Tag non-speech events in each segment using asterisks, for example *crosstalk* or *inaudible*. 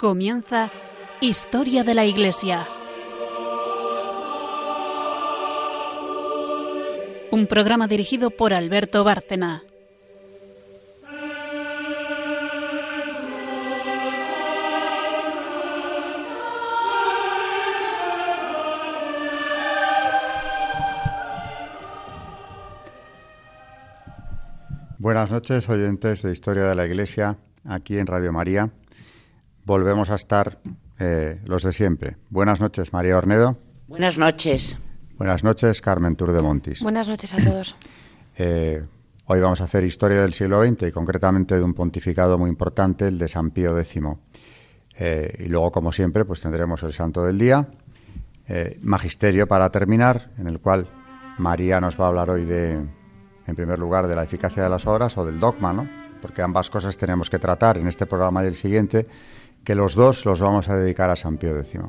Comienza Historia de la Iglesia. Un programa dirigido por Alberto Bárcena. Buenas noches, oyentes de Historia de la Iglesia, aquí en Radio María. Volvemos a estar eh, los de siempre. Buenas noches, María Ornedo. Buenas noches. Buenas noches, Carmen Tour de Montis. Buenas noches a todos. *coughs* Eh, hoy vamos a hacer historia del siglo XX y concretamente de un pontificado muy importante, el de San Pío X. Eh, y luego, como siempre, pues tendremos el santo del día, magisterio para terminar, en el cual María nos va a hablar hoy de, en primer lugar, de la eficacia de las obras o del dogma, ¿no? Porque ambas cosas tenemos que tratar en este programa y el siguiente, que los dos los vamos a dedicar a San Pío X.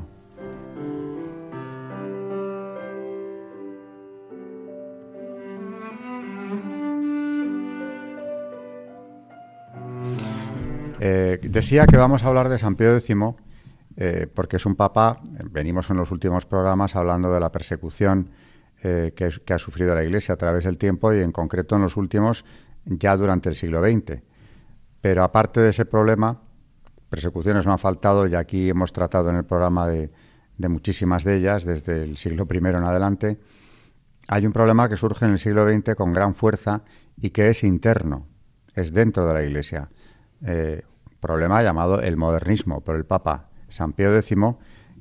Eh, decía que vamos a hablar de San Pío X eh, porque es un papa, venimos en los últimos programas hablando de la persecución eh, que, que, ha sufrido la Iglesia a través del tiempo y en concreto en los últimos ya durante el siglo XX. Pero aparte de ese problema, persecuciones no han faltado y aquí hemos tratado en el programa de, muchísimas de ellas desde el siglo I en adelante. Hay un problema que surge en el siglo XX con gran fuerza y que es interno, es dentro de la Iglesia. Eh, problema llamado el modernismo por el Papa San Pío X,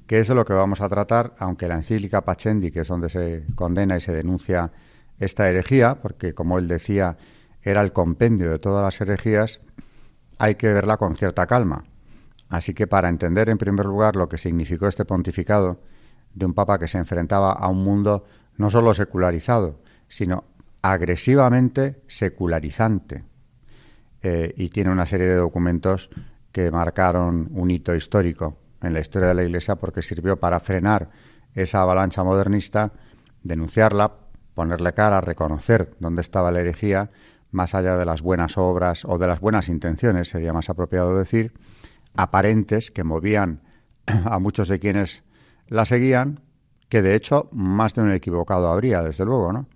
que es de lo que vamos a tratar, aunque la encíclica Pachendi, que es donde se condena y se denuncia esta herejía, porque como él decía, era el compendio de todas las herejías, hay que verla con cierta calma. Así que para entender en primer lugar lo que significó este pontificado de un papa que se enfrentaba a un mundo no solo secularizado, sino agresivamente secularizante, eh, y tiene una serie de documentos que marcaron un hito histórico en la historia de la Iglesia porque sirvió para frenar esa avalancha modernista, denunciarla, ponerle cara, reconocer dónde estaba la herejía, más allá de las buenas obras o de las buenas intenciones, sería más apropiado decir, aparentes que movían *clears throat* a muchos de quienes la seguían, que de hecho más de un equivocado habría, desde luego, ¿no?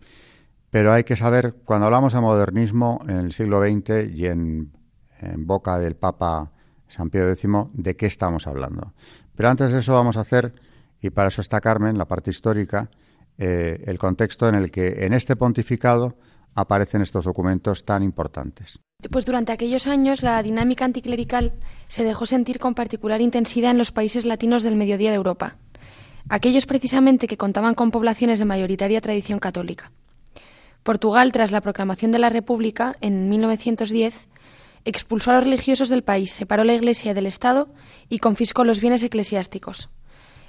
Pero hay que saber, cuando hablamos de modernismo en el siglo XX y en, boca del Papa San Pío X, ¿de qué estamos hablando? Pero antes de eso vamos a hacer, y para eso está Carmen, la parte histórica, eh, el contexto en el que en este pontificado aparecen estos documentos tan importantes. Pues durante aquellos años la dinámica anticlerical se dejó sentir con particular intensidad en los países latinos del mediodía de Europa, aquellos precisamente que contaban con poblaciones de mayoritaria tradición católica. Portugal, tras la proclamación de la República en 1910, expulsó a los religiosos del país, separó la Iglesia del Estado y confiscó los bienes eclesiásticos.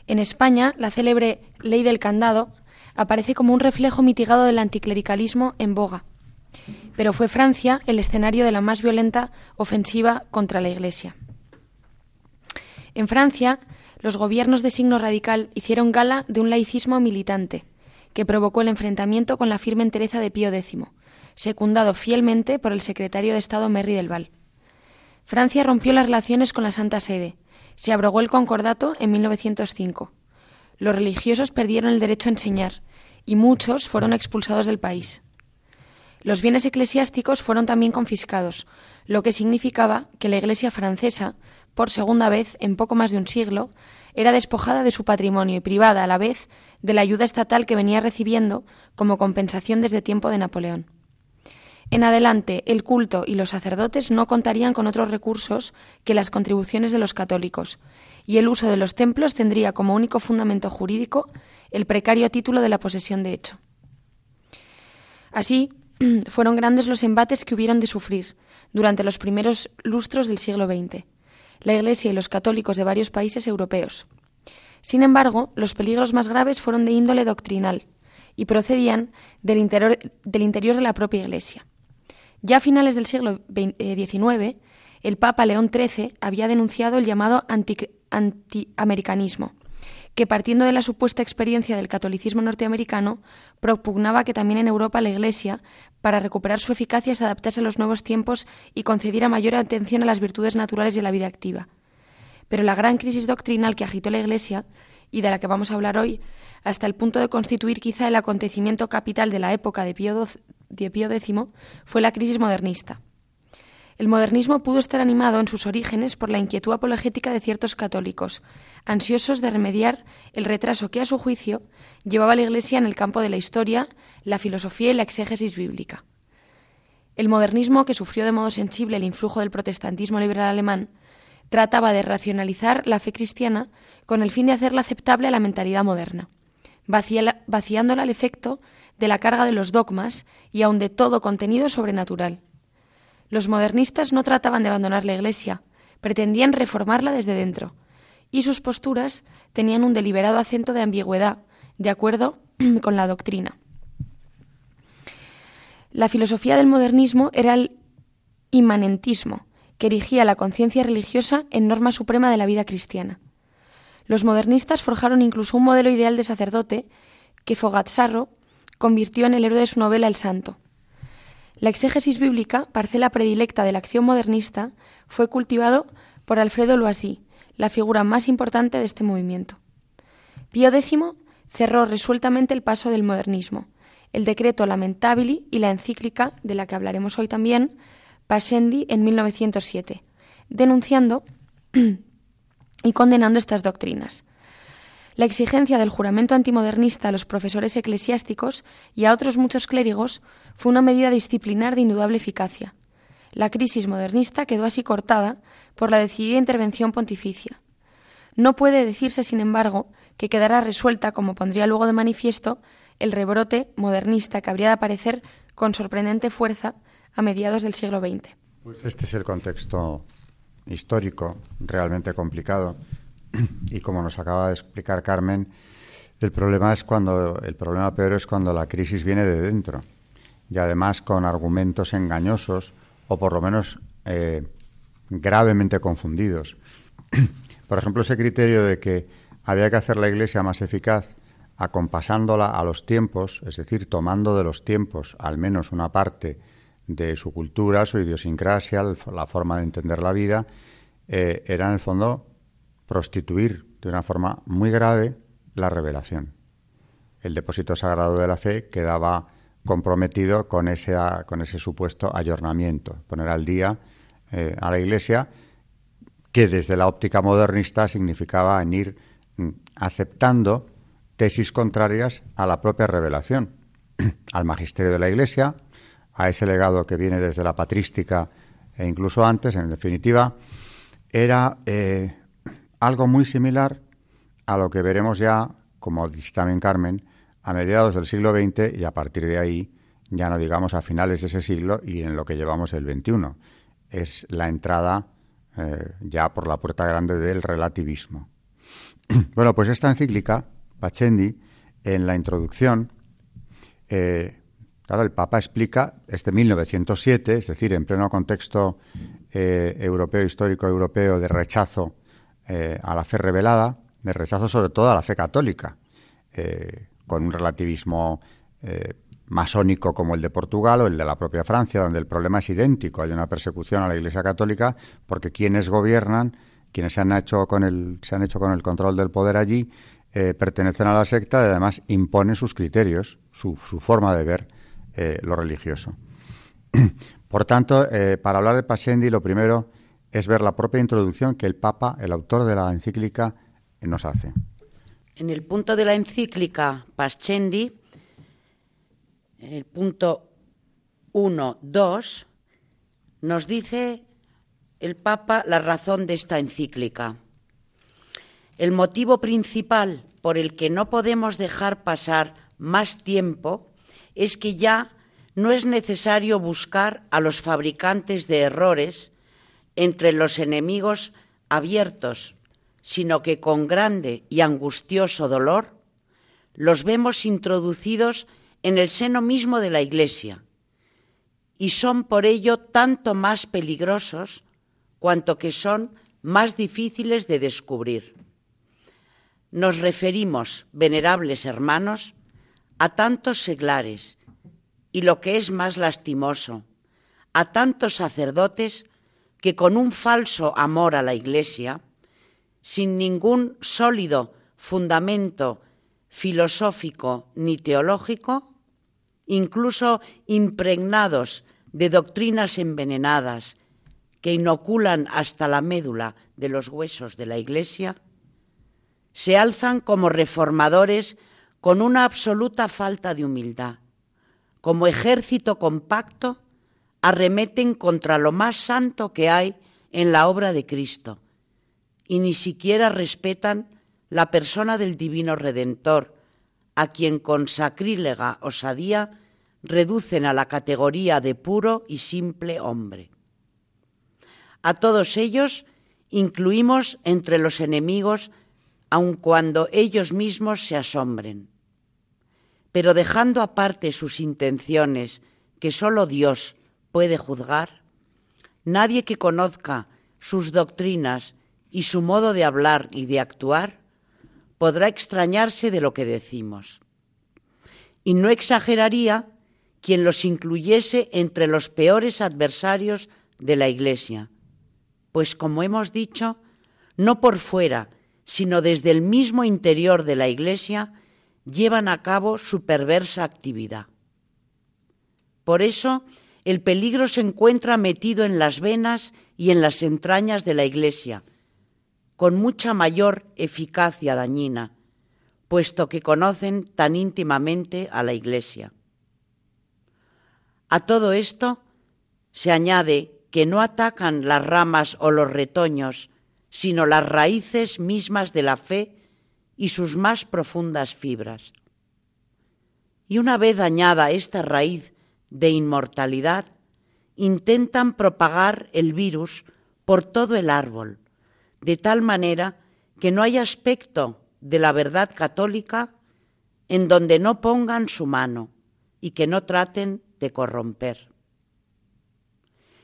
En España, la célebre Ley del Candado aparece como un reflejo mitigado del anticlericalismo en boga. Pero fue Francia el escenario de la más violenta ofensiva contra la Iglesia. En Francia, los gobiernos de signo radical hicieron gala de un laicismo militante que provocó el enfrentamiento con la firme entereza de Pío X, secundado fielmente por el secretario de Estado Merry del Val. Francia rompió las relaciones con la Santa Sede. Se abrogó el concordato en 1905. Los religiosos perdieron el derecho a enseñar y muchos fueron expulsados del país. Los bienes eclesiásticos fueron también confiscados, lo que significaba que la Iglesia francesa, por segunda vez en poco más de un siglo, era despojada de su patrimonio y privada a la vez de la ayuda estatal que venía recibiendo como compensación desde tiempo de Napoleón. En adelante, el culto y los sacerdotes no contarían con otros recursos que las contribuciones de los católicos, y el uso de los templos tendría como único fundamento jurídico el precario título de la posesión de hecho. Así, *clears throat* fueron grandes los embates que hubieron de sufrir durante los primeros lustros del siglo XX, la Iglesia y los católicos de varios países europeos, sin embargo, los peligros más graves fueron de índole doctrinal y procedían del interior, del interior de la propia Iglesia. Ya a finales del siglo XIX, eh, el Papa León XIII había denunciado el llamado antiamericanismo, que partiendo de la supuesta experiencia del catolicismo norteamericano, propugnaba que también en Europa la Iglesia, para recuperar su eficacia, se adaptase a los nuevos tiempos y concediera mayor atención a las virtudes naturales y a la vida activa. Pero la gran crisis doctrinal que agitó la Iglesia, y de la que vamos a hablar hoy, hasta el punto de constituir quizá el acontecimiento capital de la época de Pío, X, fue la crisis modernista. El modernismo pudo estar animado en sus orígenes por la inquietud apologética de ciertos católicos, ansiosos de remediar el retraso que, a su juicio, llevaba la Iglesia en el campo de la historia, la filosofía y la exégesis bíblica. El modernismo, que sufrió de modo sensible el influjo del protestantismo liberal alemán, trataba de racionalizar la fe cristiana con el fin de hacerla aceptable a la mentalidad moderna, vaciándola al efecto de la carga de los dogmas y aun de todo contenido sobrenatural. Los modernistas no trataban de abandonar la Iglesia, pretendían reformarla desde dentro, y sus posturas tenían un deliberado acento de ambigüedad, de acuerdo *clears throat* con la doctrina. La filosofía del modernismo era el inmanentismo, que erigía la conciencia religiosa en norma suprema de la vida cristiana. Los modernistas forjaron incluso un modelo ideal de sacerdote que Fogazzaro convirtió en el héroe de su novela El Santo. La exégesis bíblica, parcela predilecta de la acción modernista, fue cultivado por Alfredo Loisy, la figura más importante de este movimiento. Pío X cerró resueltamente el paso del modernismo. El decreto Lamentabili y la encíclica, de la que hablaremos hoy también, Pascendi en 1907, denunciando y condenando estas doctrinas. La exigencia del juramento antimodernista a los profesores eclesiásticos y a otros muchos clérigos fue una medida disciplinar de indudable eficacia. La crisis modernista quedó así cortada por la decidida intervención pontificia. No puede decirse, sin embargo, que quedará resuelta, como pondría luego de manifiesto, el rebrote modernista que habría de aparecer con sorprendente fuerza a mediados del siglo XX. Pues este es el contexto histórico realmente complicado y como nos acaba de explicar Carmen, el problema es cuando el problema peor es cuando la crisis viene de dentro y además con argumentos engañosos o por lo menos eh, gravemente confundidos. *clears throat* por ejemplo, ese criterio de que había que hacer la Iglesia más eficaz acompasándola a los tiempos, es decir, tomando de los tiempos al menos una parte de su cultura, su idiosincrasia, la forma de entender la vida, eh, era en el fondo prostituir de una forma muy grave la revelación. El depósito sagrado de la fe quedaba comprometido con ese, con ese supuesto ayornamiento, poner al día eh, a la Iglesia, que desde la óptica modernista significaba en ir mm, aceptando tesis contrarias a la propia revelación, *clears throat* al magisterio de la Iglesia, a ese legado que viene desde la patrística e incluso antes, en definitiva, era eh, algo muy similar a lo que veremos ya, como dice también Carmen, a mediados del siglo XX y a partir de ahí, ya no digamos a finales de ese siglo y en lo que llevamos el XXI. Es la entrada eh, ya por la puerta grande del relativismo. *clears throat* bueno, pues esta encíclica, Pachendi, en la introducción, eh, claro, el Papa explica este 1907, es decir, en pleno contexto eh, europeo, histórico europeo de rechazo a la fe revelada, de rechazo sobre todo a la fe católica, con un relativismo eh, masónico como el de Portugal o el de la propia Francia, donde el problema es idéntico. Hay una persecución a la Iglesia católica porque quienes gobiernan, quienes se han hecho con el, se han hecho con el control del poder allí, pertenecen a la secta y además imponen sus criterios, su, forma de ver lo religioso. *clears throat* Por tanto, para hablar de Pascendi, lo primero es ver la propia introducción que el Papa, el autor de la encíclica, nos hace. En el punto de la encíclica Pascendi, el punto 1, 2, nos dice el Papa la razón de esta encíclica. El motivo principal por el que no podemos dejar pasar más tiempo es que ya no es necesario buscar a los fabricantes de errores entre los enemigos abiertos, sino que con grande y angustioso dolor los vemos introducidos en el seno mismo de la Iglesia, y son por ello tanto más peligrosos cuanto que son más difíciles de descubrir. Nos referimos, venerables hermanos, a tantos seglares y lo que es más lastimoso, a tantos sacerdotes que con un falso amor a la Iglesia sin ningún sólido fundamento filosófico ni teológico, incluso impregnados de doctrinas envenenadas que inoculan hasta la médula de los huesos de la Iglesia, se alzan como reformadores con una absoluta falta de humildad. Como ejército compacto, arremeten contra lo más santo que hay en la obra de Cristo y ni siquiera respetan la persona del Divino Redentor, a quien con sacrílega osadía reducen a la categoría de puro y simple hombre. A todos ellos incluimos entre los enemigos, aun cuando ellos mismos se asombren. Pero dejando aparte sus intenciones, que sólo Dios puede juzgar, nadie que conozca sus doctrinas y su modo de hablar y de actuar podrá extrañarse de lo que decimos. Y no exageraría quien los incluyese entre los peores adversarios de la Iglesia, pues como hemos dicho, no por fuera, sino desde el mismo interior de la Iglesia, llevan a cabo su perversa actividad. Por eso, el peligro se encuentra metido en las venas y en las entrañas de la Iglesia, con mucha mayor eficacia dañina, puesto que conocen tan íntimamente a la Iglesia. A todo esto se añade que no atacan las ramas o los retoños, sino las raíces mismas de la fe y sus más profundas fibras. Y una vez dañada esta raíz de inmortalidad, intentan propagar el virus por todo el árbol, de tal manera que no hay aspecto de la verdad católica en donde no pongan su mano y que no traten de corromper.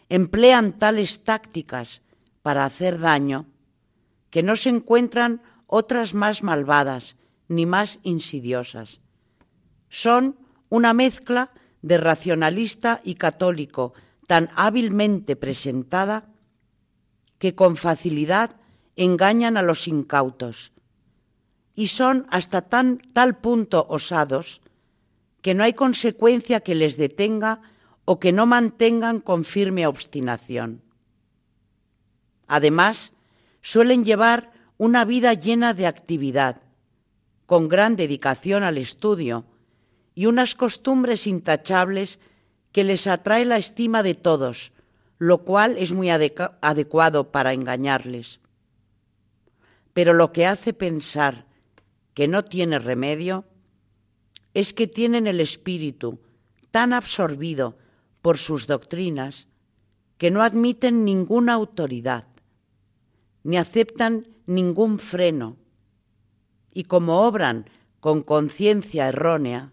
Emplean tales tácticas para hacer daño que no se encuentran otras más malvadas ni más insidiosas. Son una mezcla de racionalista y católico tan hábilmente presentada que con facilidad engañan a los incautos y son hasta tan tal punto osados que no hay consecuencia que les detenga o que no mantengan con firme obstinación. Además, suelen llevar una vida llena de actividad, con gran dedicación al estudio y unas costumbres intachables que les atrae la estima de todos, lo cual es muy adecuado para engañarles. Pero lo que hace pensar que no tiene remedio es que tienen el espíritu tan absorbido por sus doctrinas que no admiten ninguna autoridad, ni aceptan ningún freno, y como obran con conciencia errónea,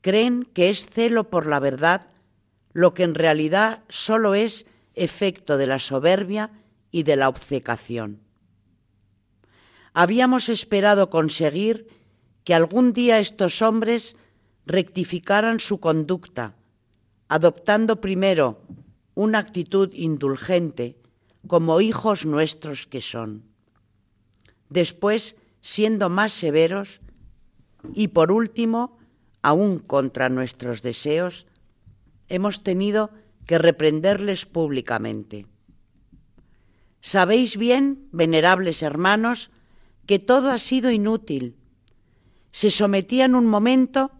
creen que es celo por la verdad lo que en realidad solo es efecto de la soberbia y de la obcecación. Habíamos esperado conseguir que algún día estos hombres rectificaran su conducta, adoptando primero una actitud indulgente, como hijos nuestros que son. Después, siendo más severos, y por último, aún contra nuestros deseos, hemos tenido que reprenderles públicamente. Sabéis bien, venerables hermanos, que todo ha sido inútil se sometían un momento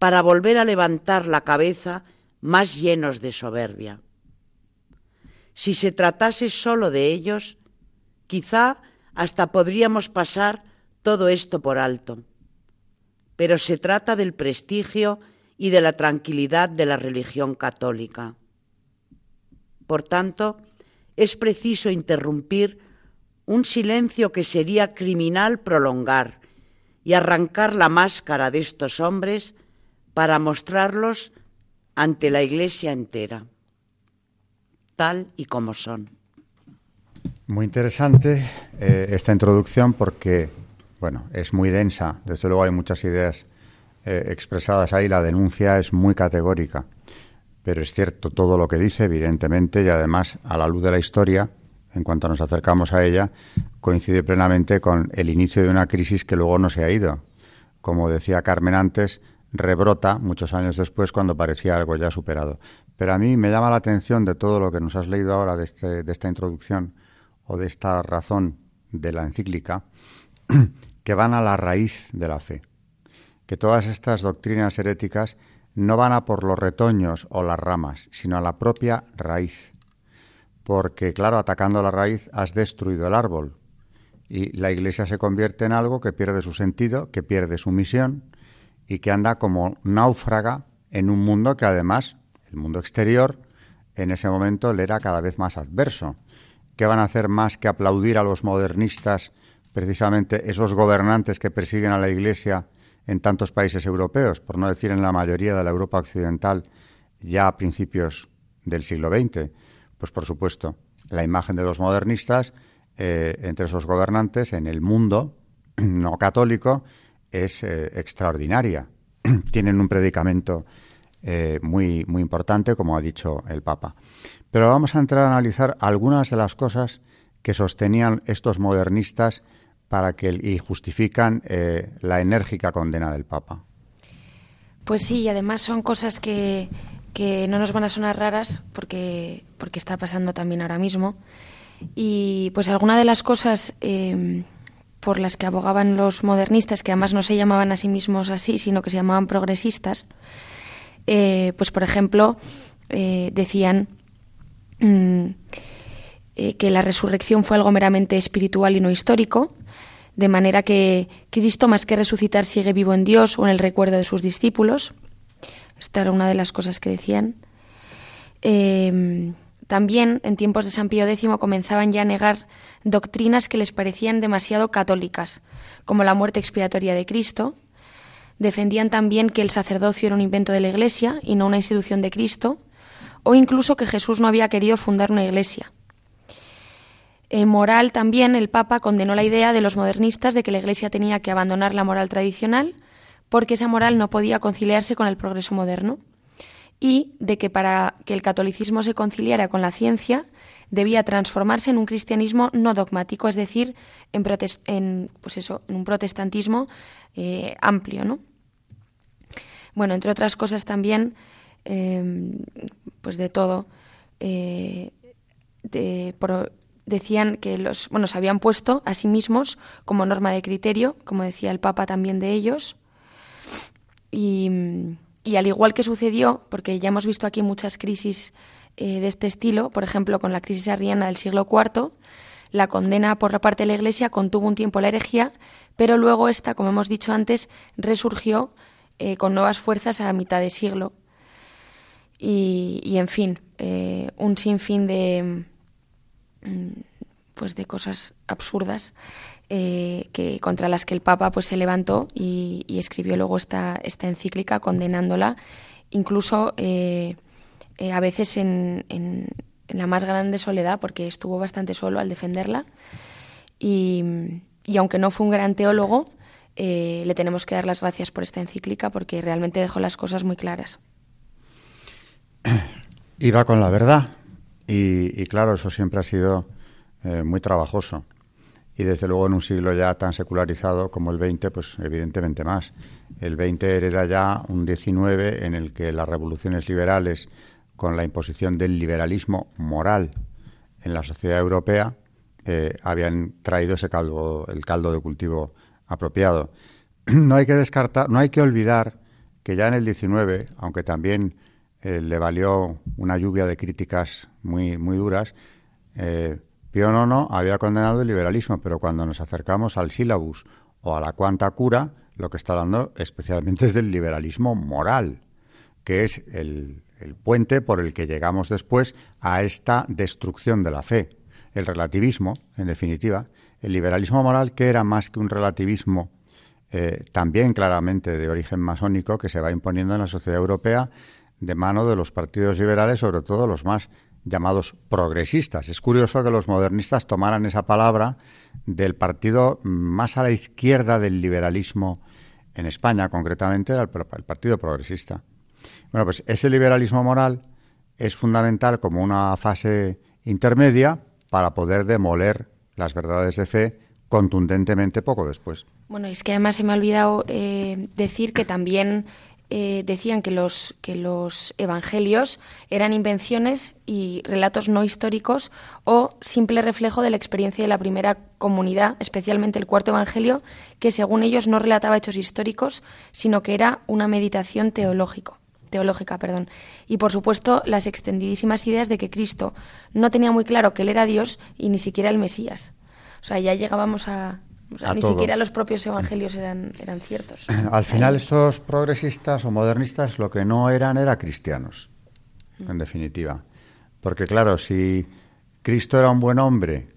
para volver a levantar la cabeza más llenos de soberbia. Si se tratase solo de ellos, quizá hasta podríamos pasar todo esto por alto. Pero se trata del prestigio y de la tranquilidad de la religión católica. Por tanto, es preciso interrumpir un silencio que sería criminal prolongar y arrancar la máscara de estos hombres para mostrarlos ante la iglesia entera, tal y como son. Muy interesante eh, esta introducción porque, bueno, es muy densa, desde luego hay muchas ideas eh, expresadas ahí, la denuncia es muy categórica, pero es cierto todo lo que dice, evidentemente, y además, a la luz de la historia, en cuanto nos acercamos a ella, coincide plenamente con el inicio de una crisis que luego no se ha ido. Como decía Carmen antes, rebrota muchos años después cuando parecía algo ya superado. Pero a mí me llama la atención de todo lo que nos has leído ahora de, este, de esta introducción o de esta razón de la encíclica, *clears throat* que van a la raíz de la fe. Que todas estas doctrinas heréticas no van a por los retoños o las ramas, sino a la propia raíz. Porque, claro, atacando la raíz has destruido el árbol. Y la Iglesia se convierte en algo que pierde su sentido, que pierde su misión y que anda como náufraga en un mundo que además, el mundo exterior, en ese momento le era cada vez más adverso. ¿Qué van a hacer más que aplaudir a los modernistas, precisamente esos gobernantes que persiguen a la Iglesia en tantos países europeos, por no decir en la mayoría de la Europa occidental, ya a principios del siglo XX. Pues por supuesto, la imagen de los modernistas eh, entre esos gobernantes en el mundo *clears throat* no católico es eh, extraordinaria. *clears throat* Tienen un predicamento eh, muy, muy importante, como ha dicho el Papa. Pero vamos a entrar a analizar algunas de las cosas que sostenían estos modernistas para que y justifican la enérgica condena del Papa. Pues sí, y además son cosas que, que no nos van a sonar raras porque, porque está pasando también ahora mismo. Y pues alguna de las cosas em, por las que abogaban los modernistas, que además no se llamaban a sí mismos así, sino que se llamaban progresistas, eh, pues por ejemplo eh, decían mm, que la resurrección fue algo meramente espiritual y no histórico, de manera que Cristo, más que resucitar, sigue vivo en Dios o en el recuerdo de sus discípulos. Esta era una de las cosas que decían. Em, también, en tiempos de San Pío X, comenzaban ya a negar doctrinas que les parecían demasiado católicas, como la muerte expiatoria de Cristo. Defendían también que el sacerdocio era un invento de la Iglesia y no una institución de Cristo, o incluso que Jesús no había querido fundar una iglesia. En moral también el Papa condenó la idea de los modernistas de que la Iglesia tenía que abandonar la moral tradicional porque esa moral no podía conciliarse con el progreso moderno y de que para que el catolicismo se conciliara con la ciencia debía transformarse en un cristianismo no dogmático, es decir, en, pues eso, en un protestantismo eh, amplio. ¿no? Bueno, entre otras cosas también, em, pues de todo, eh, de, decían que los, bueno, se habían puesto a sí mismos como norma de criterio, como decía el Papa también de ellos. Y, al igual que sucedió, porque ya hemos visto aquí muchas crisis eh, de este estilo, por ejemplo, con la crisis arriana del siglo IV, la condena por la parte de la Iglesia contuvo un tiempo la herejía, pero luego esta, como hemos dicho antes, resurgió eh, con nuevas fuerzas a mitad de siglo. Y, en fin, eh, un sinfín de, Mm, pues de cosas absurdas eh, que contra las que el Papa pues se levantó y, escribió luego esta, esta encíclica condenándola. Incluso eh, eh, a veces en, en, la más grande soledad porque estuvo bastante solo al defenderla. Y, y aunque no fue un gran teólogo le tenemos que dar las gracias por esta encíclica porque realmente dejó las cosas muy claras. Iba con la verdad y, claro, eso siempre ha sido muy trabajoso. Y desde luego en un siglo ya tan secularizado como el XX, pues evidentemente más. El XX hereda ya un XIX en el que las revoluciones liberales, con la imposición del liberalismo moral en la sociedad europea, eh, habían traído ese caldo, el caldo de cultivo apropiado. *clears throat* No hay que descartar, no hay que olvidar que ya en el XIX, aunque también eh, le valió una lluvia de críticas muy, muy duras. Eh, Pío IX había condenado el liberalismo, pero cuando nos acercamos al sílabus o a la cuanta cura, lo que está hablando especialmente es del liberalismo moral, que es el, puente por el que llegamos después a esta destrucción de la fe. El relativismo, en definitiva, el liberalismo moral, que era más que un relativismo eh, también claramente de origen masónico que se va imponiendo en la sociedad europea de mano de los partidos liberales, sobre todo los más llamados progresistas. Es curioso que los modernistas tomaran esa palabra del partido más a la izquierda del liberalismo en España, concretamente era el, Partido Progresista. Bueno, pues ese liberalismo moral es fundamental como una fase intermedia para poder demoler las verdades de fe contundentemente poco después. Bueno, es que además se me ha olvidado eh, decir que también eh, decían que los, que los evangelios eran invenciones y relatos no históricos o simple reflejo de la experiencia de la primera comunidad, especialmente el cuarto evangelio, que según ellos no relataba hechos históricos, sino que era una meditación teológico, teológica. Perdón. Y por supuesto, las extendidísimas ideas de que Cristo no tenía muy claro que él era Dios y ni siquiera el Mesías. O sea, ya llegábamos a, ni siquiera los propios evangelios eran, eran ciertos. *clears throat* Al final estos progresistas o modernistas lo que no eran era cristianos, mm. en definitiva. Porque claro, si Cristo era un buen hombre,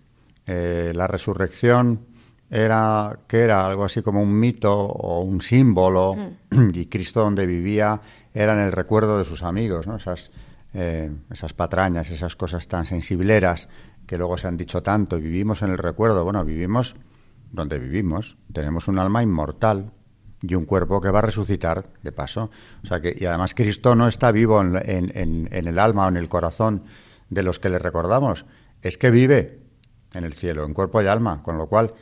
eh, la resurrección era que era algo así como un mito o un símbolo mm. *clears throat* y Cristo donde vivía era en el recuerdo de sus amigos, ¿no? Esas, eh, esas patrañas, esas cosas tan sensibleras que luego se han dicho tanto y vivimos en el recuerdo. Bueno, vivimos donde vivimos, tenemos un alma inmortal y un cuerpo que va a resucitar de paso. O sea que, y además Cristo no está vivo en, el alma o en el corazón de los que le recordamos, es que vive en el cielo, en cuerpo y alma, con lo cual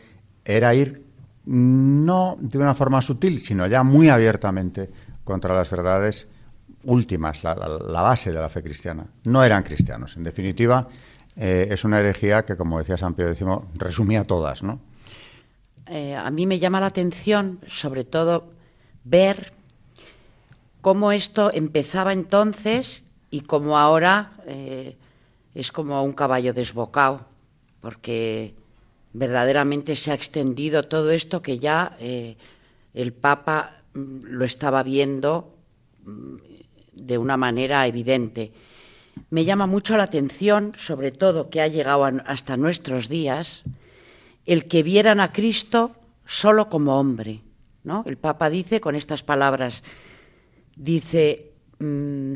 era ir no de una forma sutil, sino ya muy abiertamente contra las verdades últimas, la, base de la fe cristiana. No eran cristianos. En definitiva, eh, es una herejía que, como decía San Pío X, resumía todas, ¿no? Eh, a mí me llama la atención, sobre todo, ver cómo esto empezaba entonces y cómo ahora eh, es como un caballo desbocado, porque verdaderamente se ha extendido todo esto que ya eh, el Papa mm, lo estaba viendo mm, de una manera evidente. Me llama mucho la atención, sobre todo, que ha llegado hasta nuestros días, el que vieran a Cristo solo como hombre. ¿no? El Papa dice con estas palabras, dice, mm,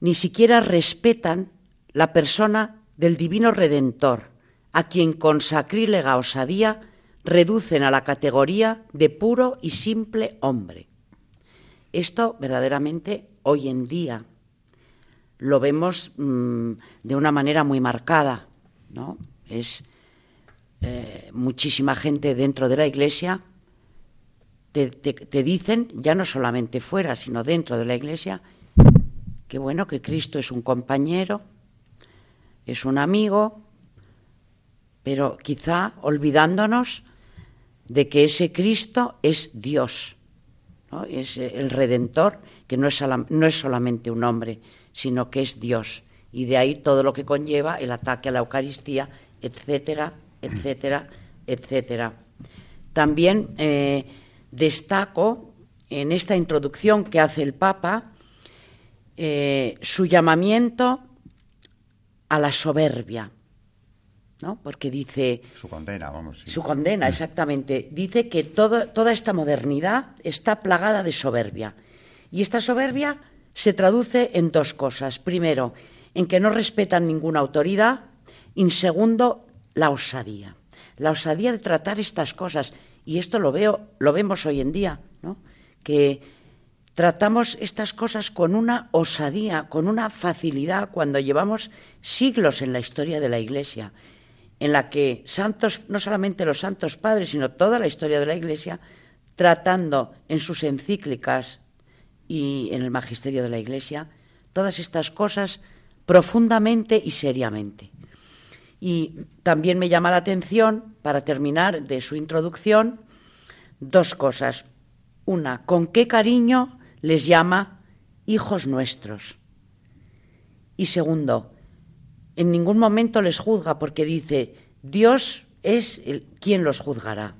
ni siquiera respetan la persona del divino Redentor, a quien con sacrílega osadía reducen a la categoría de puro y simple hombre. Esto verdaderamente hoy en día lo vemos mm, de una manera muy marcada, ¿no? Es eh, muchísima gente dentro de la iglesia te, dicen, ya no solamente fuera, sino dentro de la iglesia, que bueno, que Cristo es un compañero, es un amigo, pero quizá olvidándonos de que ese Cristo es Dios, es el Redentor, que no es, no es solamente un hombre, sino que es Dios. Y de ahí todo lo que conlleva el ataque a la Eucaristía, etcétera, etcétera, etcétera. También eh, destaco en esta introducción que hace el Papa eh, su llamamiento a la soberbia, ¿no? Porque dice... Su condena, vamos. Su condena, exactamente. Dice que toda esta modernidad está plagada de soberbia. Y esta soberbia se traduce en dos cosas. Primero, en que no respetan ninguna autoridad. Y segundo, la osadía, la osadía de tratar estas cosas. Y esto lo veo, lo vemos hoy en día, ¿no? Que tratamos estas cosas con una osadía, con una facilidad, cuando llevamos siglos en la historia de la Iglesia, en la que santos, no solamente los santos padres, sino toda la historia de la Iglesia, tratando en sus encíclicas y en el magisterio de la Iglesia, todas estas cosas profundamente y seriamente. Y también me llama la atención, para terminar de su introducción, dos cosas. Una, con qué cariño les llama hijos nuestros. Y segundo, en ningún momento les juzga porque dice, Dios es el, quien los juzgará.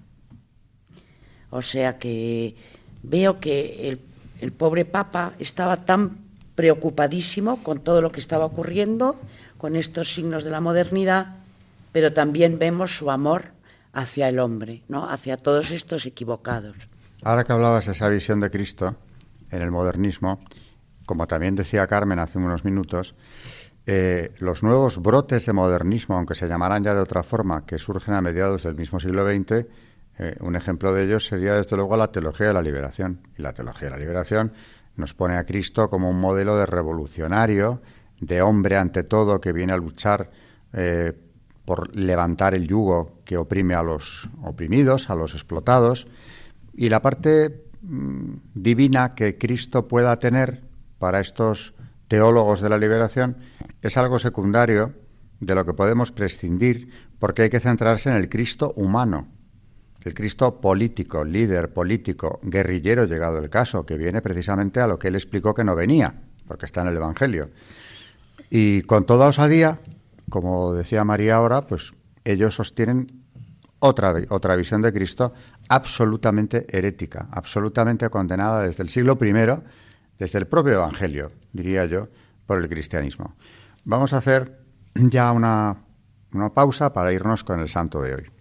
O sea que veo que el, el pobre Papa estaba tan preocupadísimo con todo lo que estaba ocurriendo con estos signos de la modernidad, pero también vemos su amor hacia el hombre, ¿no? hacia todos estos equivocados. Ahora que hablabas de esa visión de Cristo en el modernismo, como también decía Carmen hace unos minutos, eh, los nuevos brotes de modernismo, aunque se llamaran ya de otra forma, que surgen a mediados del mismo siglo XX, eh, un ejemplo de ellos sería desde luego la teología de la liberación. Y la teología de la liberación nos pone a Cristo como un modelo de revolucionario de hombre ante todo que viene a luchar eh, por levantar el yugo que oprime a los oprimidos, a los explotados, y la parte mm, divina que Cristo pueda tener para estos teólogos de la liberación es algo secundario de lo que podemos prescindir porque hay que centrarse en el Cristo humano, el Cristo político, líder político, guerrillero llegado el caso, que viene precisamente a lo que él explicó que no venía, porque está en el Evangelio. Y con toda osadía, como decía María ahora, pues ellos sostienen otra, otra visión de Cristo absolutamente herética, absolutamente condenada desde el siglo I, desde el propio Evangelio, diría yo, por el cristianismo. Vamos a hacer ya una, una pausa para irnos con el santo de hoy.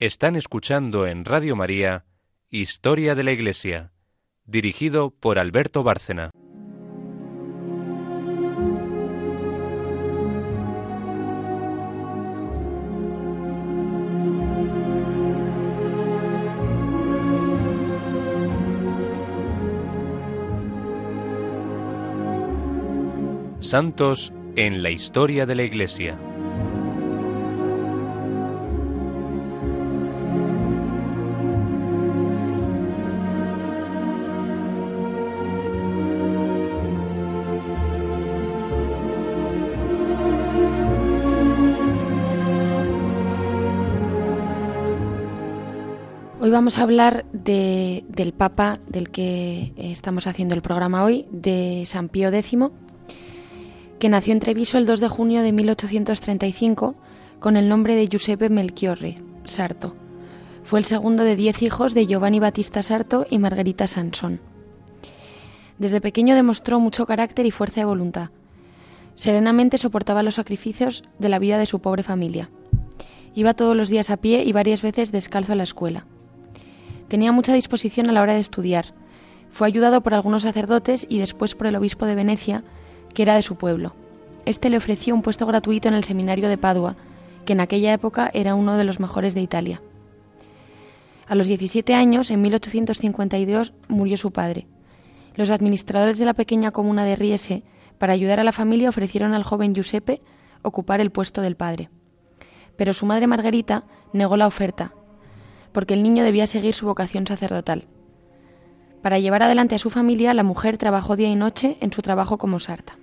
Están escuchando en Radio María Historia de la Iglesia, dirigido por Alberto Bárcena. Santos en la historia de la Iglesia. Vamos a hablar del Papa del que estamos haciendo el programa hoy, de San Pío X, que nació en Treviso el 2 de junio de 1835 con el nombre de Giuseppe Melchiorre Sarto. Fue el segundo de diez hijos de Giovanni Battista Sarto y Margherita Sansón. Desde pequeño demostró mucho carácter y fuerza de voluntad. Serenamente soportaba los sacrificios de la vida de su pobre familia. Iba todos los días a pie y varias veces descalzo a la escuela. Tenía mucha disposición a la hora de estudiar. Fue ayudado por algunos sacerdotes y después por el obispo de Venecia, que era de su pueblo. Este le ofreció un puesto gratuito en el seminario de Padua, que en aquella época era uno de los mejores de Italia. A los 17 años, en 1852, murió su padre. Los administradores de la pequeña comuna de Riese, para ayudar a la familia, ofrecieron al joven Giuseppe ocupar el puesto del padre. Pero su madre Margarita negó la oferta, porque el niño debía seguir su vocación sacerdotal. Para llevar adelante a su familia, la mujer trabajó día y noche en su trabajo como sarta.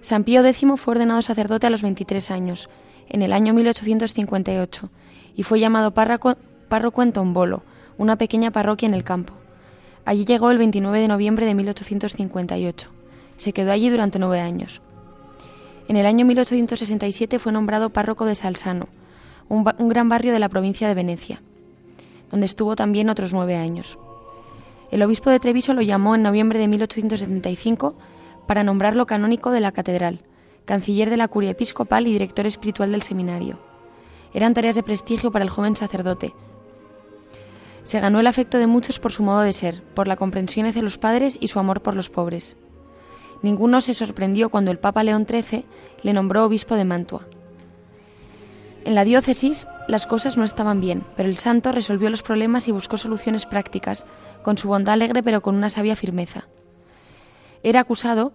San Pío X fue ordenado sacerdote a los 23 años, en el año 1858, y fue llamado párroco, en Tombolo, una pequeña parroquia en el campo. Allí llegó el 29 de noviembre de 1858. Se quedó allí durante nueve años. En el año 1867 fue nombrado párroco de Salsano, un, gran barrio de la provincia de Venecia, donde estuvo también otros nueve años. El obispo de Treviso lo llamó en noviembre de 1875 para nombrarlo canónico de la catedral, canciller de la curia episcopal y director espiritual del seminario. Eran tareas de prestigio para el joven sacerdote. Se ganó el afecto de muchos por su modo de ser, por la comprensión hacia los padres y su amor por los pobres. Ninguno se sorprendió cuando el Papa León XIII le nombró obispo de Mantua. En la diócesis las cosas no estaban bien, pero el santo resolvió los problemas y buscó soluciones prácticas, con su bondad alegre pero con una sabia firmeza. Era acusado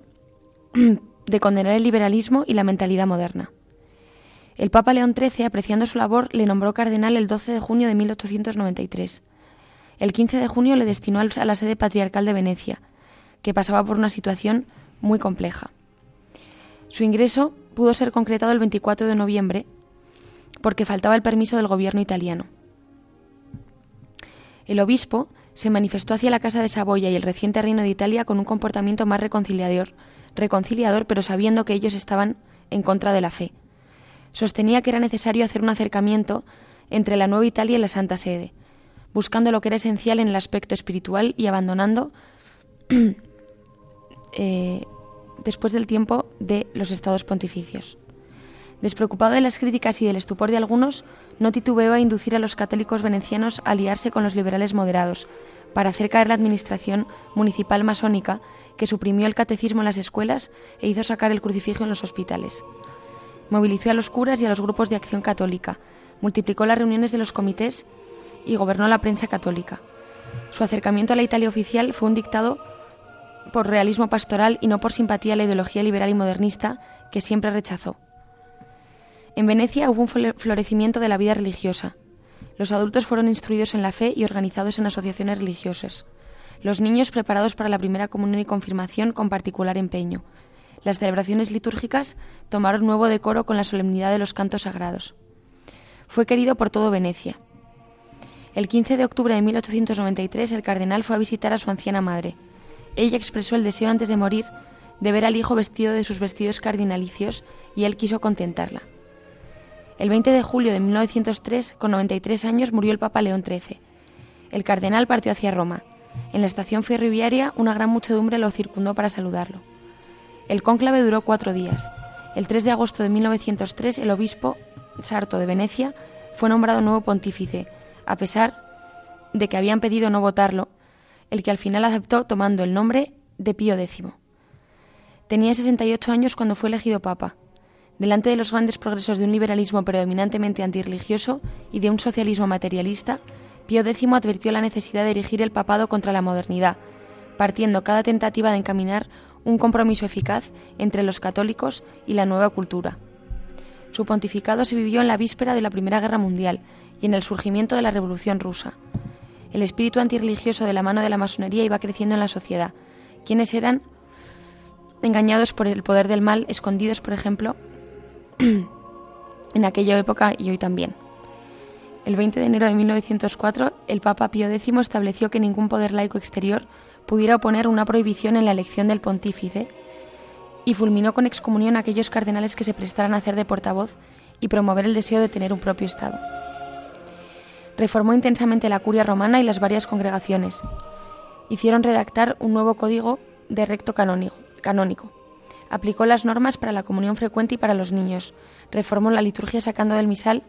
*clears throat* de condenar el liberalismo y la mentalidad moderna. El Papa León XIII, apreciando su labor, le nombró cardenal el 12 de junio de 1893. El 15 de junio le destinó a la sede patriarcal de Venecia, que pasaba por una situación muy compleja. Su ingreso pudo ser concretado el 24 de noviembre porque faltaba el permiso del gobierno italiano. El obispo se manifestó hacia la Casa de Saboya y el reciente Reino de Italia con un comportamiento más reconciliador, reconciliador, pero sabiendo que ellos estaban en contra de la fe. Sostenía que era necesario hacer un acercamiento entre la Nueva Italia y la Santa Sede, buscando lo que era esencial en el aspecto espiritual y abandonando *clears throat* eh, después del tiempo de los estados pontificios. Despreocupado de las críticas y del estupor de algunos, no titubeó a inducir a los católicos venecianos a aliarse con los liberales moderados, para hacer caer la administración municipal masónica que suprimió el catecismo en las escuelas e hizo sacar el crucifijo en los hospitales. Movilizó a los curas y a los grupos de acción católica, multiplicó las reuniones de los comités y gobernó la prensa católica. Su acercamiento a la Italia oficial fue un dictado por realismo pastoral y no por simpatía a la ideología liberal y modernista que siempre rechazó. En Venecia hubo un florecimiento de la vida religiosa. Los adultos fueron instruidos en la fe y organizados en asociaciones religiosas. Los niños preparados para la primera comunión y confirmación con particular empeño. Las celebraciones litúrgicas tomaron nuevo decoro con la solemnidad de los cantos sagrados. Fue querido por todo Venecia. El 15 de octubre de 1893 el cardenal fue a visitar a su anciana madre. Ella expresó el deseo antes de morir de ver al hijo vestido de sus vestidos cardinalicios y él quiso contentarla. El 20 de julio de 1903, con 93 años, murió el Papa León XIII. El cardenal partió hacia Roma. En la estación ferroviaria, una gran muchedumbre lo circundó para saludarlo. El cónclave duró cuatro días. El 3 de agosto de 1903, el obispo Sarto de Venecia fue nombrado nuevo pontífice, a pesar de que habían pedido no votarlo, el que al final aceptó tomando el nombre de Pío X. Tenía 68 años cuando fue elegido papa. Delante de los grandes progresos de un liberalismo predominantemente antirreligioso y de un socialismo materialista, Pío X advirtió la necesidad de erigir el papado contra la modernidad, partiendo cada tentativa de encaminar un compromiso eficaz entre los católicos y la nueva cultura. Su pontificado se vivió en la víspera de la Primera Guerra Mundial y en el surgimiento de la Revolución rusa. El espíritu antirreligioso de la mano de la masonería iba creciendo en la sociedad, quienes eran engañados por el poder del mal, escondidos, por ejemplo, *clears throat* en aquella época y hoy también. El 20 de enero de 1904, el Papa Pío X estableció que ningún poder laico exterior pudiera oponer una prohibición en la elección del pontífice y fulminó con excomunión a aquellos cardenales que se prestaran a hacer de portavoz y promover el deseo de tener un propio Estado. Reformó intensamente la curia romana y las varias congregaciones. Hicieron redactar un nuevo código de recto canónico aplicó las normas para la comunión frecuente y para los niños, reformó la liturgia sacando del misal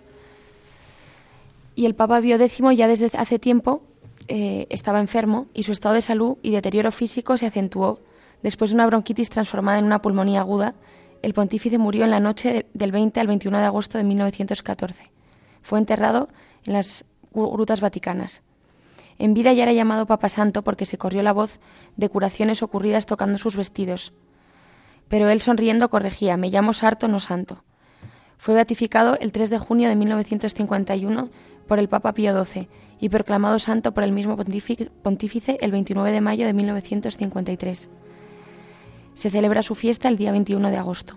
y el Papa Pío X ya desde hace tiempo eh, estaba enfermo y su estado de salud y deterioro físico se acentuó. Después de una bronquitis transformada en una pulmonía aguda, el pontífice murió en la noche del 20 al 21 de agosto de 1914. Fue enterrado en las grutas vaticanas. En vida ya era llamado Papa Santo porque se corrió la voz de curaciones ocurridas tocando sus vestidos. Pero él sonriendo corregía, me llamo Sarto, no Santo. Fue beatificado el 3 de junio de 1951 por el Papa Pío XII y proclamado santo por el mismo pontífice el 29 de mayo de 1953. Se celebra su fiesta el día 21 de agosto.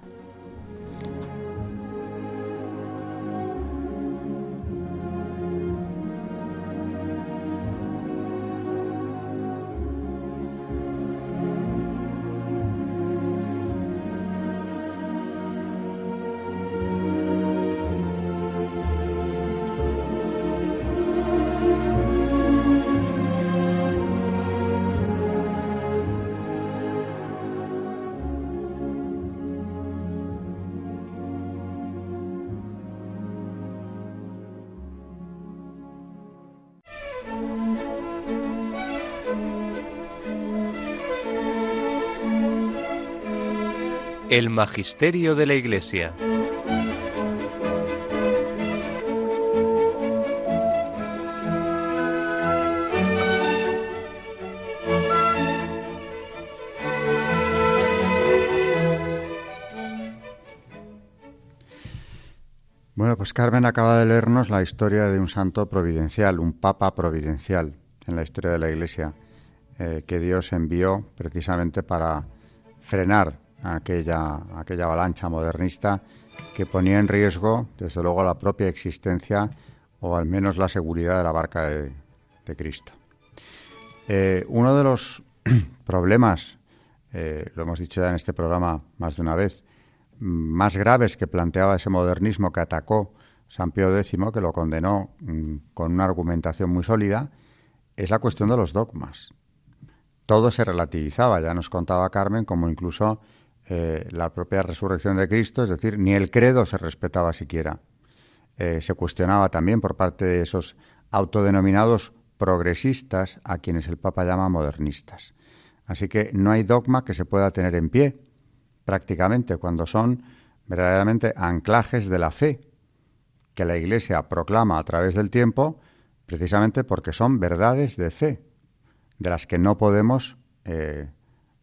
El Magisterio de la Iglesia. Bueno, pues Carmen acaba de leernos la historia de un santo providencial, un papa providencial en la historia de la Iglesia, eh, que Dios envió precisamente para frenar aquella, aquella avalancha modernista que ponía en riesgo, desde luego, la propia existencia o al menos la seguridad de la barca de, Cristo. Eh, uno de los *clears throat* problemas, eh, lo hemos dicho ya en este programa más de una vez, más graves que planteaba ese modernismo que atacó San Pío X, que lo condenó mm, con una argumentación muy sólida, es la cuestión de los dogmas. Todo se relativizaba, ya nos contaba Carmen, como incluso eh, la propia resurrección de Cristo, es decir, ni el credo se respetaba siquiera. Eh, se cuestionaba también por parte de esos autodenominados progresistas a quienes el Papa llama modernistas. Así que no hay dogma que se pueda tener en pie, prácticamente, cuando son verdaderamente anclajes de la fe que la Iglesia proclama a través del tiempo, precisamente porque son verdades de fe, de las que no podemos eh,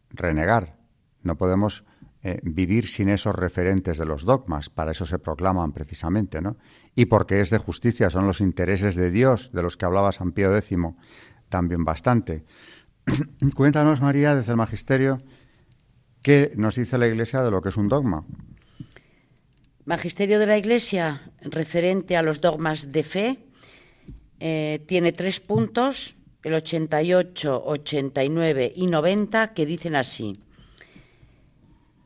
renegar, no podemos eh, vivir sin esos referentes de los dogmas, para eso se proclaman precisamente, ¿no? Y porque es de justicia, son los intereses de Dios de los que hablaba San Pío X también bastante. *clears throat* Cuéntanos, María, desde el Magisterio, ¿qué nos dice la Iglesia de lo que es un dogma? Magisterio de la Iglesia, referente a los dogmas de fe, eh, tiene tres puntos, el 88, 89 y 90, que dicen así.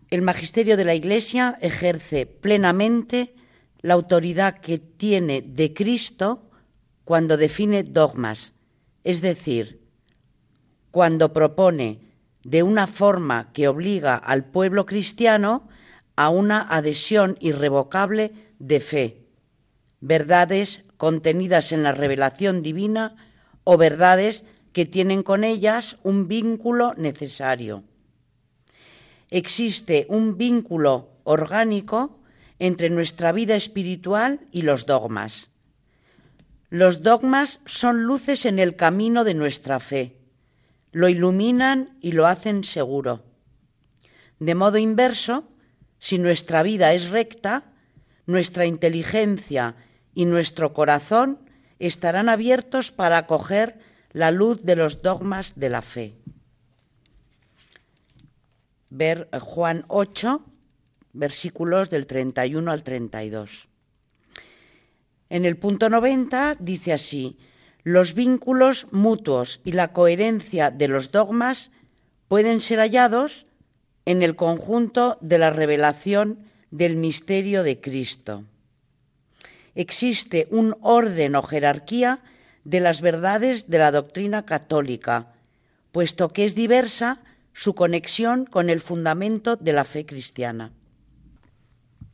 El magisterio de la Iglesia ejerce plenamente la autoridad que tiene de Cristo cuando define dogmas, es decir, cuando propone de una forma que obliga al pueblo cristiano a una adhesión irrevocable de fe, verdades contenidas en la revelación divina o verdades que tienen con ellas un vínculo necesario existe un vínculo orgánico entre nuestra vida espiritual y los dogmas. Los dogmas son luces en el camino de nuestra fe, lo iluminan y lo hacen seguro. De modo inverso, si nuestra vida es recta, nuestra inteligencia y nuestro corazón estarán abiertos para acoger la luz de los dogmas de la fe ver eh, Juan 8, versículos del 31 al 32. En el punto 90 dice así, los vínculos mutuos y la coherencia de los dogmas pueden ser hallados en el conjunto de la revelación del misterio de Cristo. Existe un orden o jerarquía de las verdades de la doctrina católica, puesto que es diversa su conexión con el fundamento de la fe cristiana.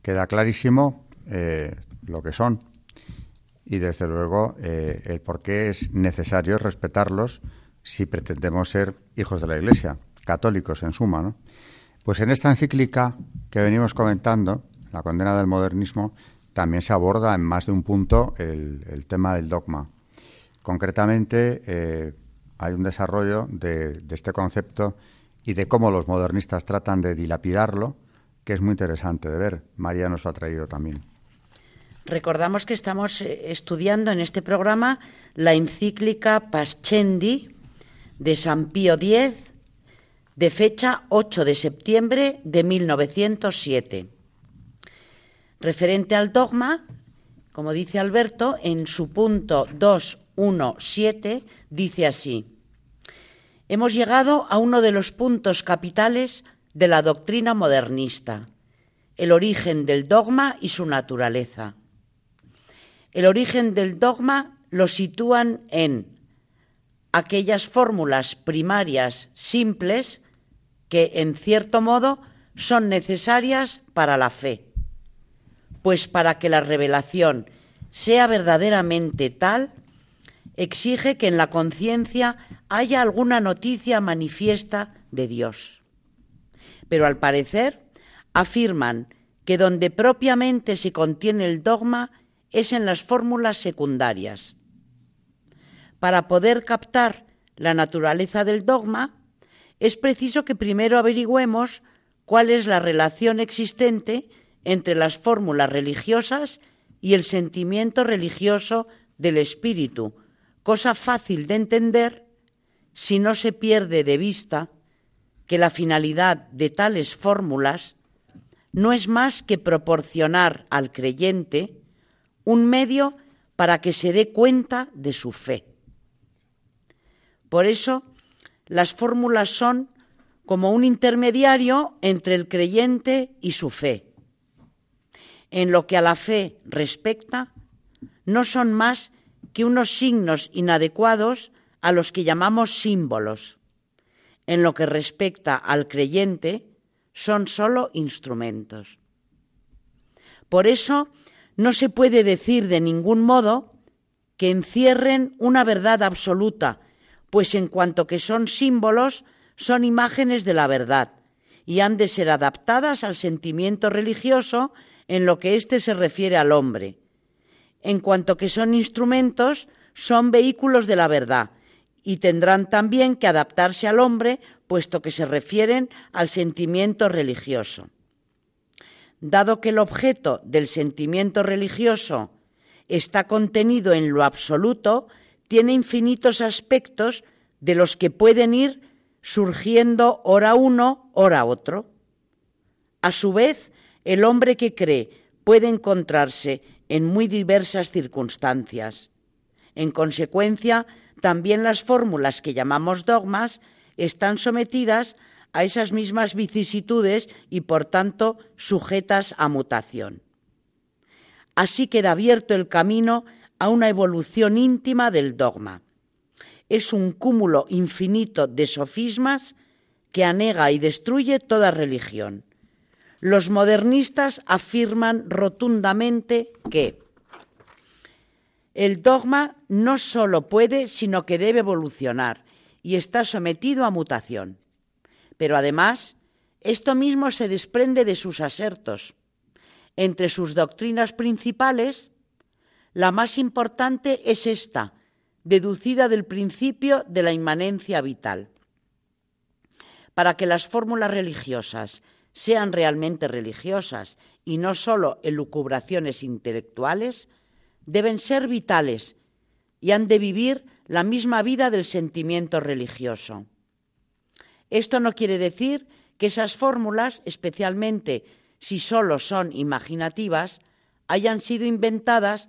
Queda clarísimo eh, lo que son y desde luego eh, el por qué es necesario respetarlos si pretendemos ser hijos de la Iglesia, católicos en suma. Pues en esta encíclica que venimos comentando, la condena del modernismo, también se aborda en más de un punto el, el tema del dogma. Concretamente, eh, hay un desarrollo de, este concepto y de cómo los modernistas tratan de dilapidarlo, que es muy interesante de ver. María nos lo ha traído también. Recordamos que estamos eh, estudiando en este programa la encíclica Pascendi de San Pío X, de fecha 8 de septiembre de 1907. Referente al dogma, como dice Alberto, en su punto 217 dice así, hemos llegado a uno de los puntos capitales de la doctrina modernista, el origen del dogma y su naturaleza. El origen del dogma lo sitúan en aquellas fórmulas primarias simples que, en cierto modo, son necesarias para la fe pues para que la revelación sea verdaderamente tal, exige que en la conciencia haya alguna noticia manifiesta de Dios. Pero al parecer afirman que donde propiamente se contiene el dogma es en las fórmulas secundarias. Para poder captar la naturaleza del dogma, es preciso que primero averigüemos cuál es la relación existente entre las fórmulas religiosas y el sentimiento religioso del espíritu, cosa fácil de entender si no se pierde de vista que la finalidad de tales fórmulas no es más que proporcionar al creyente un medio para que se dé cuenta de su fe. Por eso, las fórmulas son como un intermediario entre el creyente y su fe en lo que a la fe respecta, no son más que unos signos inadecuados a los que llamamos símbolos. En lo que respecta al creyente, son sólo instrumentos. Por eso, no se puede decir de ningún modo que encierren una verdad absoluta, pues en cuanto que son símbolos, son imágenes de la verdad y han de ser adaptadas al sentimiento religioso en lo que éste se refiere al hombre. En cuanto que son instrumentos, son vehículos de la verdad y tendrán también que adaptarse al hombre, puesto que se refieren al sentimiento religioso. Dado que el objeto del sentimiento religioso está contenido en lo absoluto, tiene infinitos aspectos de los que pueden ir surgiendo ora uno, ora otro. A su vez, el hombre que cree puede encontrarse en muy diversas circunstancias. En consecuencia, también las fórmulas que llamamos dogmas están sometidas a esas mismas vicisitudes y, por tanto, sujetas a mutación. Así queda abierto el camino a una evolución íntima del dogma. Es un cúmulo infinito de sofismas que anega y destruye toda religión. Los modernistas afirman rotundamente que el dogma no solo puede, sino que debe evolucionar y está sometido a mutación. Pero además, esto mismo se desprende de sus asertos. Entre sus doctrinas principales, la más importante es esta, deducida del principio de la inmanencia vital. Para que las fórmulas religiosas sean realmente religiosas y no solo elucubraciones intelectuales, deben ser vitales y han de vivir la misma vida del sentimiento religioso. Esto no quiere decir que esas fórmulas, especialmente si solo son imaginativas, hayan sido inventadas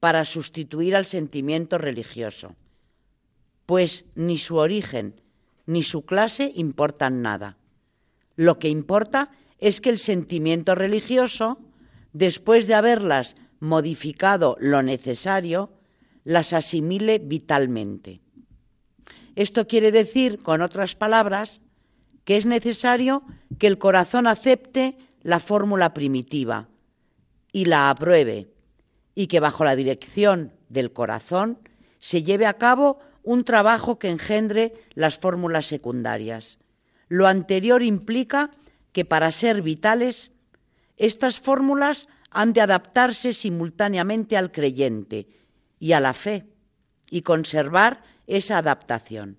para sustituir al sentimiento religioso, pues ni su origen ni su clase importan nada. Lo que importa es que el sentimiento religioso, después de haberlas modificado lo necesario, las asimile vitalmente. Esto quiere decir, con otras palabras, que es necesario que el corazón acepte la fórmula primitiva y la apruebe, y que bajo la dirección del corazón se lleve a cabo un trabajo que engendre las fórmulas secundarias. Lo anterior implica que para ser vitales, estas fórmulas han de adaptarse simultáneamente al creyente y a la fe, y conservar esa adaptación.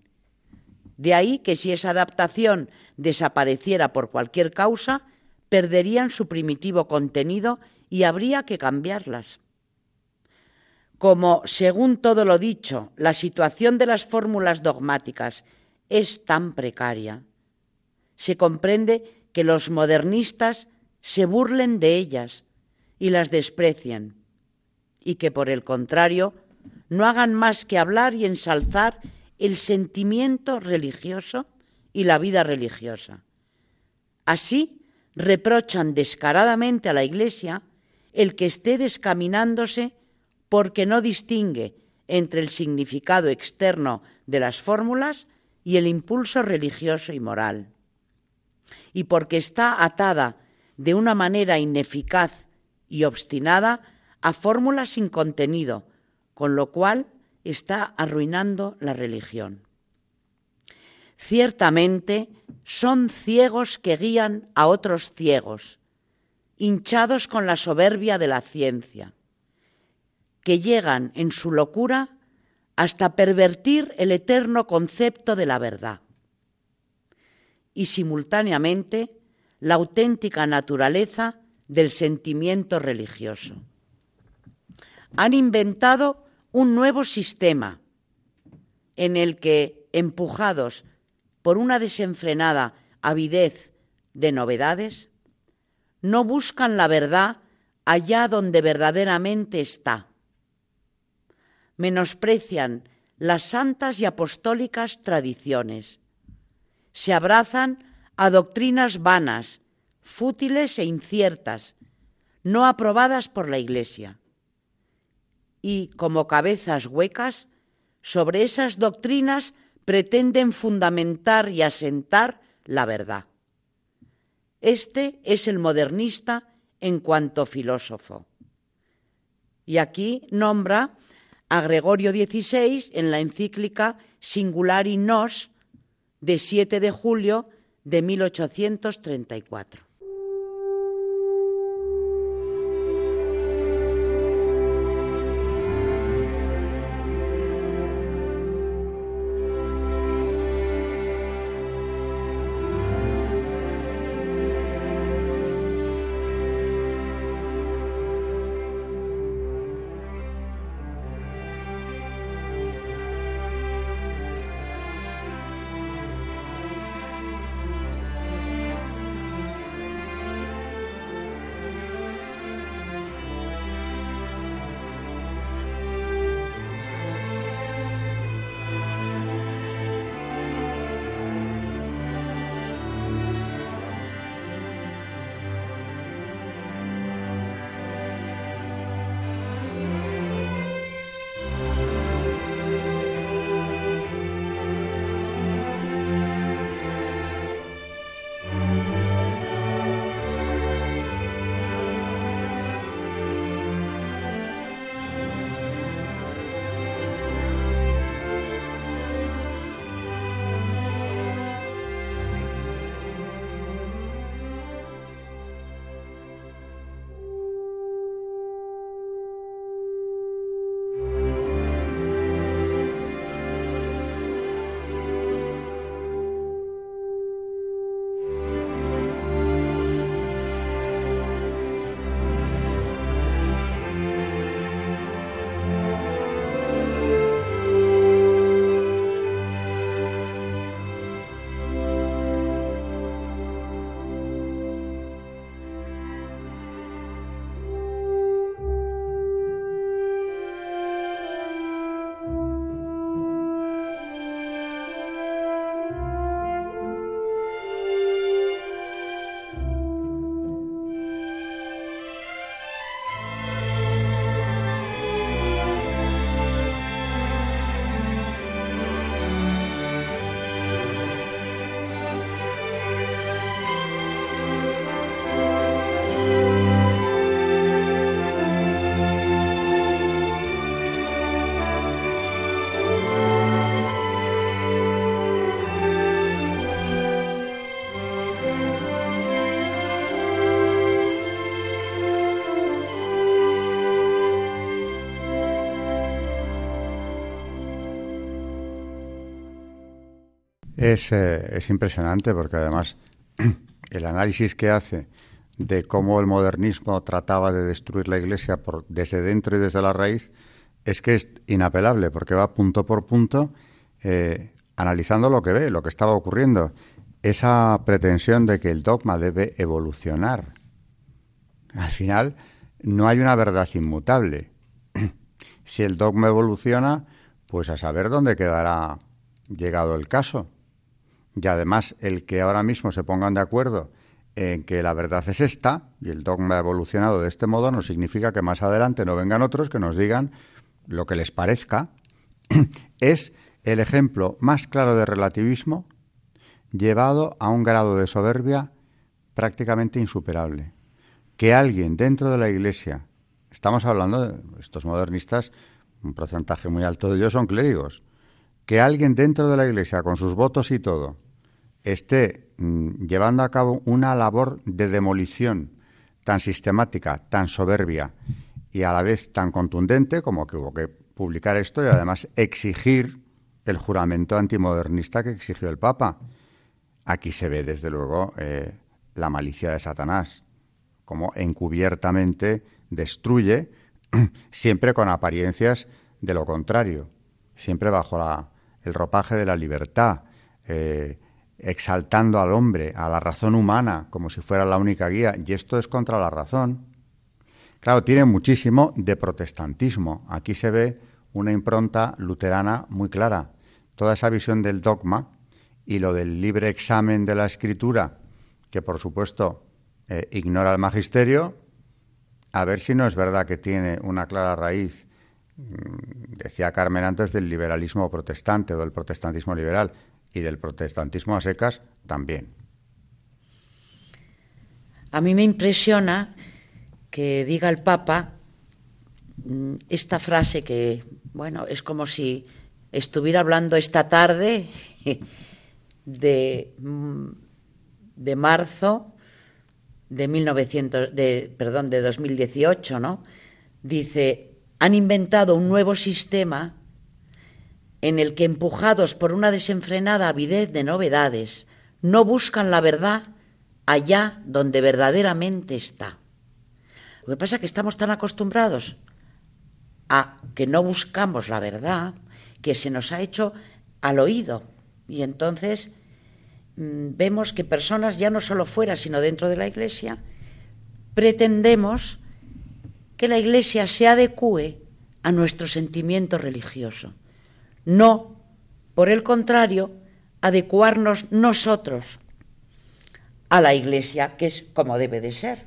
De ahí que si esa adaptación desapareciera por cualquier causa, perderían su primitivo contenido y habría que cambiarlas. Como, según todo lo dicho, la situación de las fórmulas dogmáticas es tan precaria, se comprende que los modernistas se burlen de ellas y las desprecien, y que por el contrario no hagan más que hablar y ensalzar el sentimiento religioso y la vida religiosa. Así reprochan descaradamente a la Iglesia el que esté descaminándose porque no distingue entre el significado externo de las fórmulas y el impulso religioso y moral. Y porque está atada de una manera ineficaz y obstinada a fórmulas sin contenido, con lo cual está arruinando la religión. Ciertamente son ciegos que guían a otros ciegos, hinchados con la soberbia de la ciencia, que llegan en su locura hasta pervertir el eterno concepto de la verdad y simultáneamente la auténtica naturaleza del sentimiento religioso. Han inventado un nuevo sistema en el que, empujados por una desenfrenada avidez de novedades, no buscan la verdad allá donde verdaderamente está. Menosprecian las santas y apostólicas tradiciones. Se abrazan a doctrinas vanas, fútiles e inciertas, no aprobadas por la Iglesia y, como cabezas huecas, sobre esas doctrinas pretenden fundamentar y asentar la verdad. Este es el modernista en cuanto filósofo. Y aquí nombra a Gregorio XVI en la encíclica Singulari Nos de 7 de julio de 1834. Es, eh, es impresionante porque además *clears throat* el análisis que hace de cómo el modernismo trataba de destruir la Iglesia desde dentro y desde la raíz es que es inapelable porque va punto por punto eh, analizando lo que ve, lo que estaba ocurriendo. Esa pretensión de que el dogma debe evolucionar. Al final, no hay una verdad inmutable. *clears throat* si el dogma evoluciona, pues a saber dónde quedará llegado el caso. Y además, el que ahora mismo se pongan de acuerdo en que la verdad es esta, y el dogma ha evolucionado de este modo, no significa que más adelante no vengan otros que nos digan lo que les parezca, *clears throat* es el ejemplo más claro de relativismo llevado a un grado de soberbia prácticamente insuperable. Que alguien dentro de la Iglesia, estamos hablando de estos modernistas, un porcentaje muy alto de ellos son clérigos, que alguien dentro de la Iglesia, con sus votos y todo, esté mm, llevando a cabo una labor de demolición tan sistemática, tan soberbia y a la vez tan contundente como que hubo que publicar esto y además exigir el juramento antimodernista que exigió el Papa. Aquí se ve, desde luego, eh, la malicia de Satanás, como encubiertamente destruye, *clears throat* siempre con apariencias de lo contrario, siempre bajo el ropaje de la libertad, eh, exaltando al hombre, a la razón humana, como si fuera la única guía, y esto es contra la razón. Claro, tiene muchísimo de protestantismo. Aquí se ve una impronta luterana muy clara toda esa visión del dogma y lo del libre examen de la escritura, que por supuesto eh, ignora el magisterio, a ver si no es verdad que tiene una clara raíz, mm, decía Carmen antes, del liberalismo protestante o del protestantismo liberal y del protestantismo a secas también. A mí me impresiona que diga el Papa mm, esta frase que, bueno, es como si estuviera hablando esta tarde *laughs* de, de marzo de 1900, de, perdón, de 2018, ¿no? Dice, han inventado un nuevo sistema en el que empujados por una desenfrenada avidez de novedades, no buscan la verdad allá donde verdaderamente está. Lo que pasa es que estamos tan acostumbrados a que no buscamos la verdad, que se nos ha hecho al oído. Y entonces mm, vemos que personas, ya no solo fuera, sino dentro de la Iglesia, pretendemos que la Iglesia se adecue a nuestro sentimiento religioso. No, por el contrario, adecuarnos nosotros a la Iglesia, que es como debe de ser.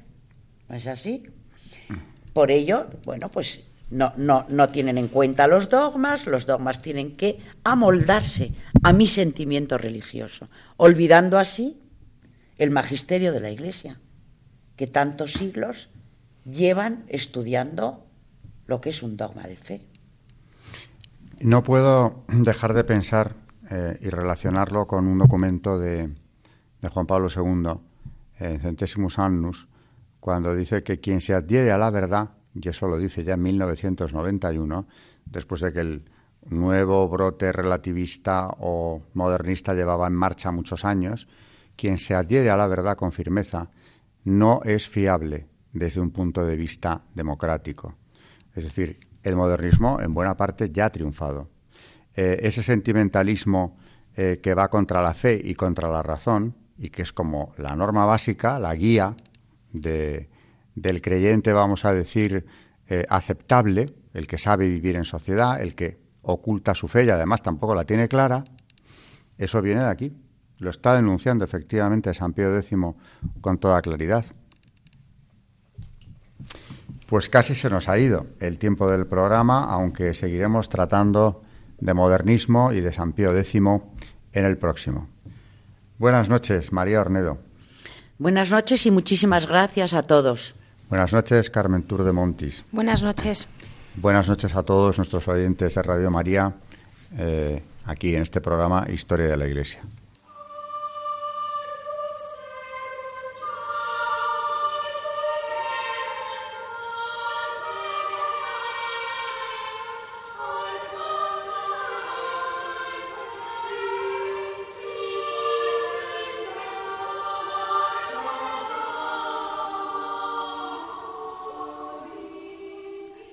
¿No es así? Por ello, bueno, pues no, no, no tienen en cuenta los dogmas, los dogmas tienen que amoldarse a mi sentimiento religioso, olvidando así el magisterio de la Iglesia, que tantos siglos llevan estudiando lo que es un dogma de fe. No puedo dejar de pensar eh, y relacionarlo con un documento de, Juan Pablo II, en Centesimus Annus, cuando dice que quien se adhiere a la verdad y eso lo dice ya en 1991, después de que el nuevo brote relativista o modernista llevaba en marcha muchos años, quien se adhiere a la verdad con firmeza no es fiable desde un punto de vista democrático. Es decir, el modernismo en buena parte ya ha triunfado. Eh, ese sentimentalismo eh, que va contra la fe y contra la razón, y que es como la norma básica, la guía de, del creyente, vamos a decir, eh, aceptable, el que sabe vivir en sociedad, el que oculta su fe y además tampoco la tiene clara, eso viene de aquí. Lo está denunciando efectivamente San Pío X con toda claridad. Pues casi se nos ha ido el tiempo del programa, aunque seguiremos tratando de modernismo y de San Pío X en el próximo. Buenas noches, María Ornedo. Buenas noches y muchísimas gracias a todos. Buenas noches, Carmen Tour de Montis. Buenas noches. Buenas noches a todos nuestros oyentes de Radio María, eh, aquí en este programa Historia de la Iglesia.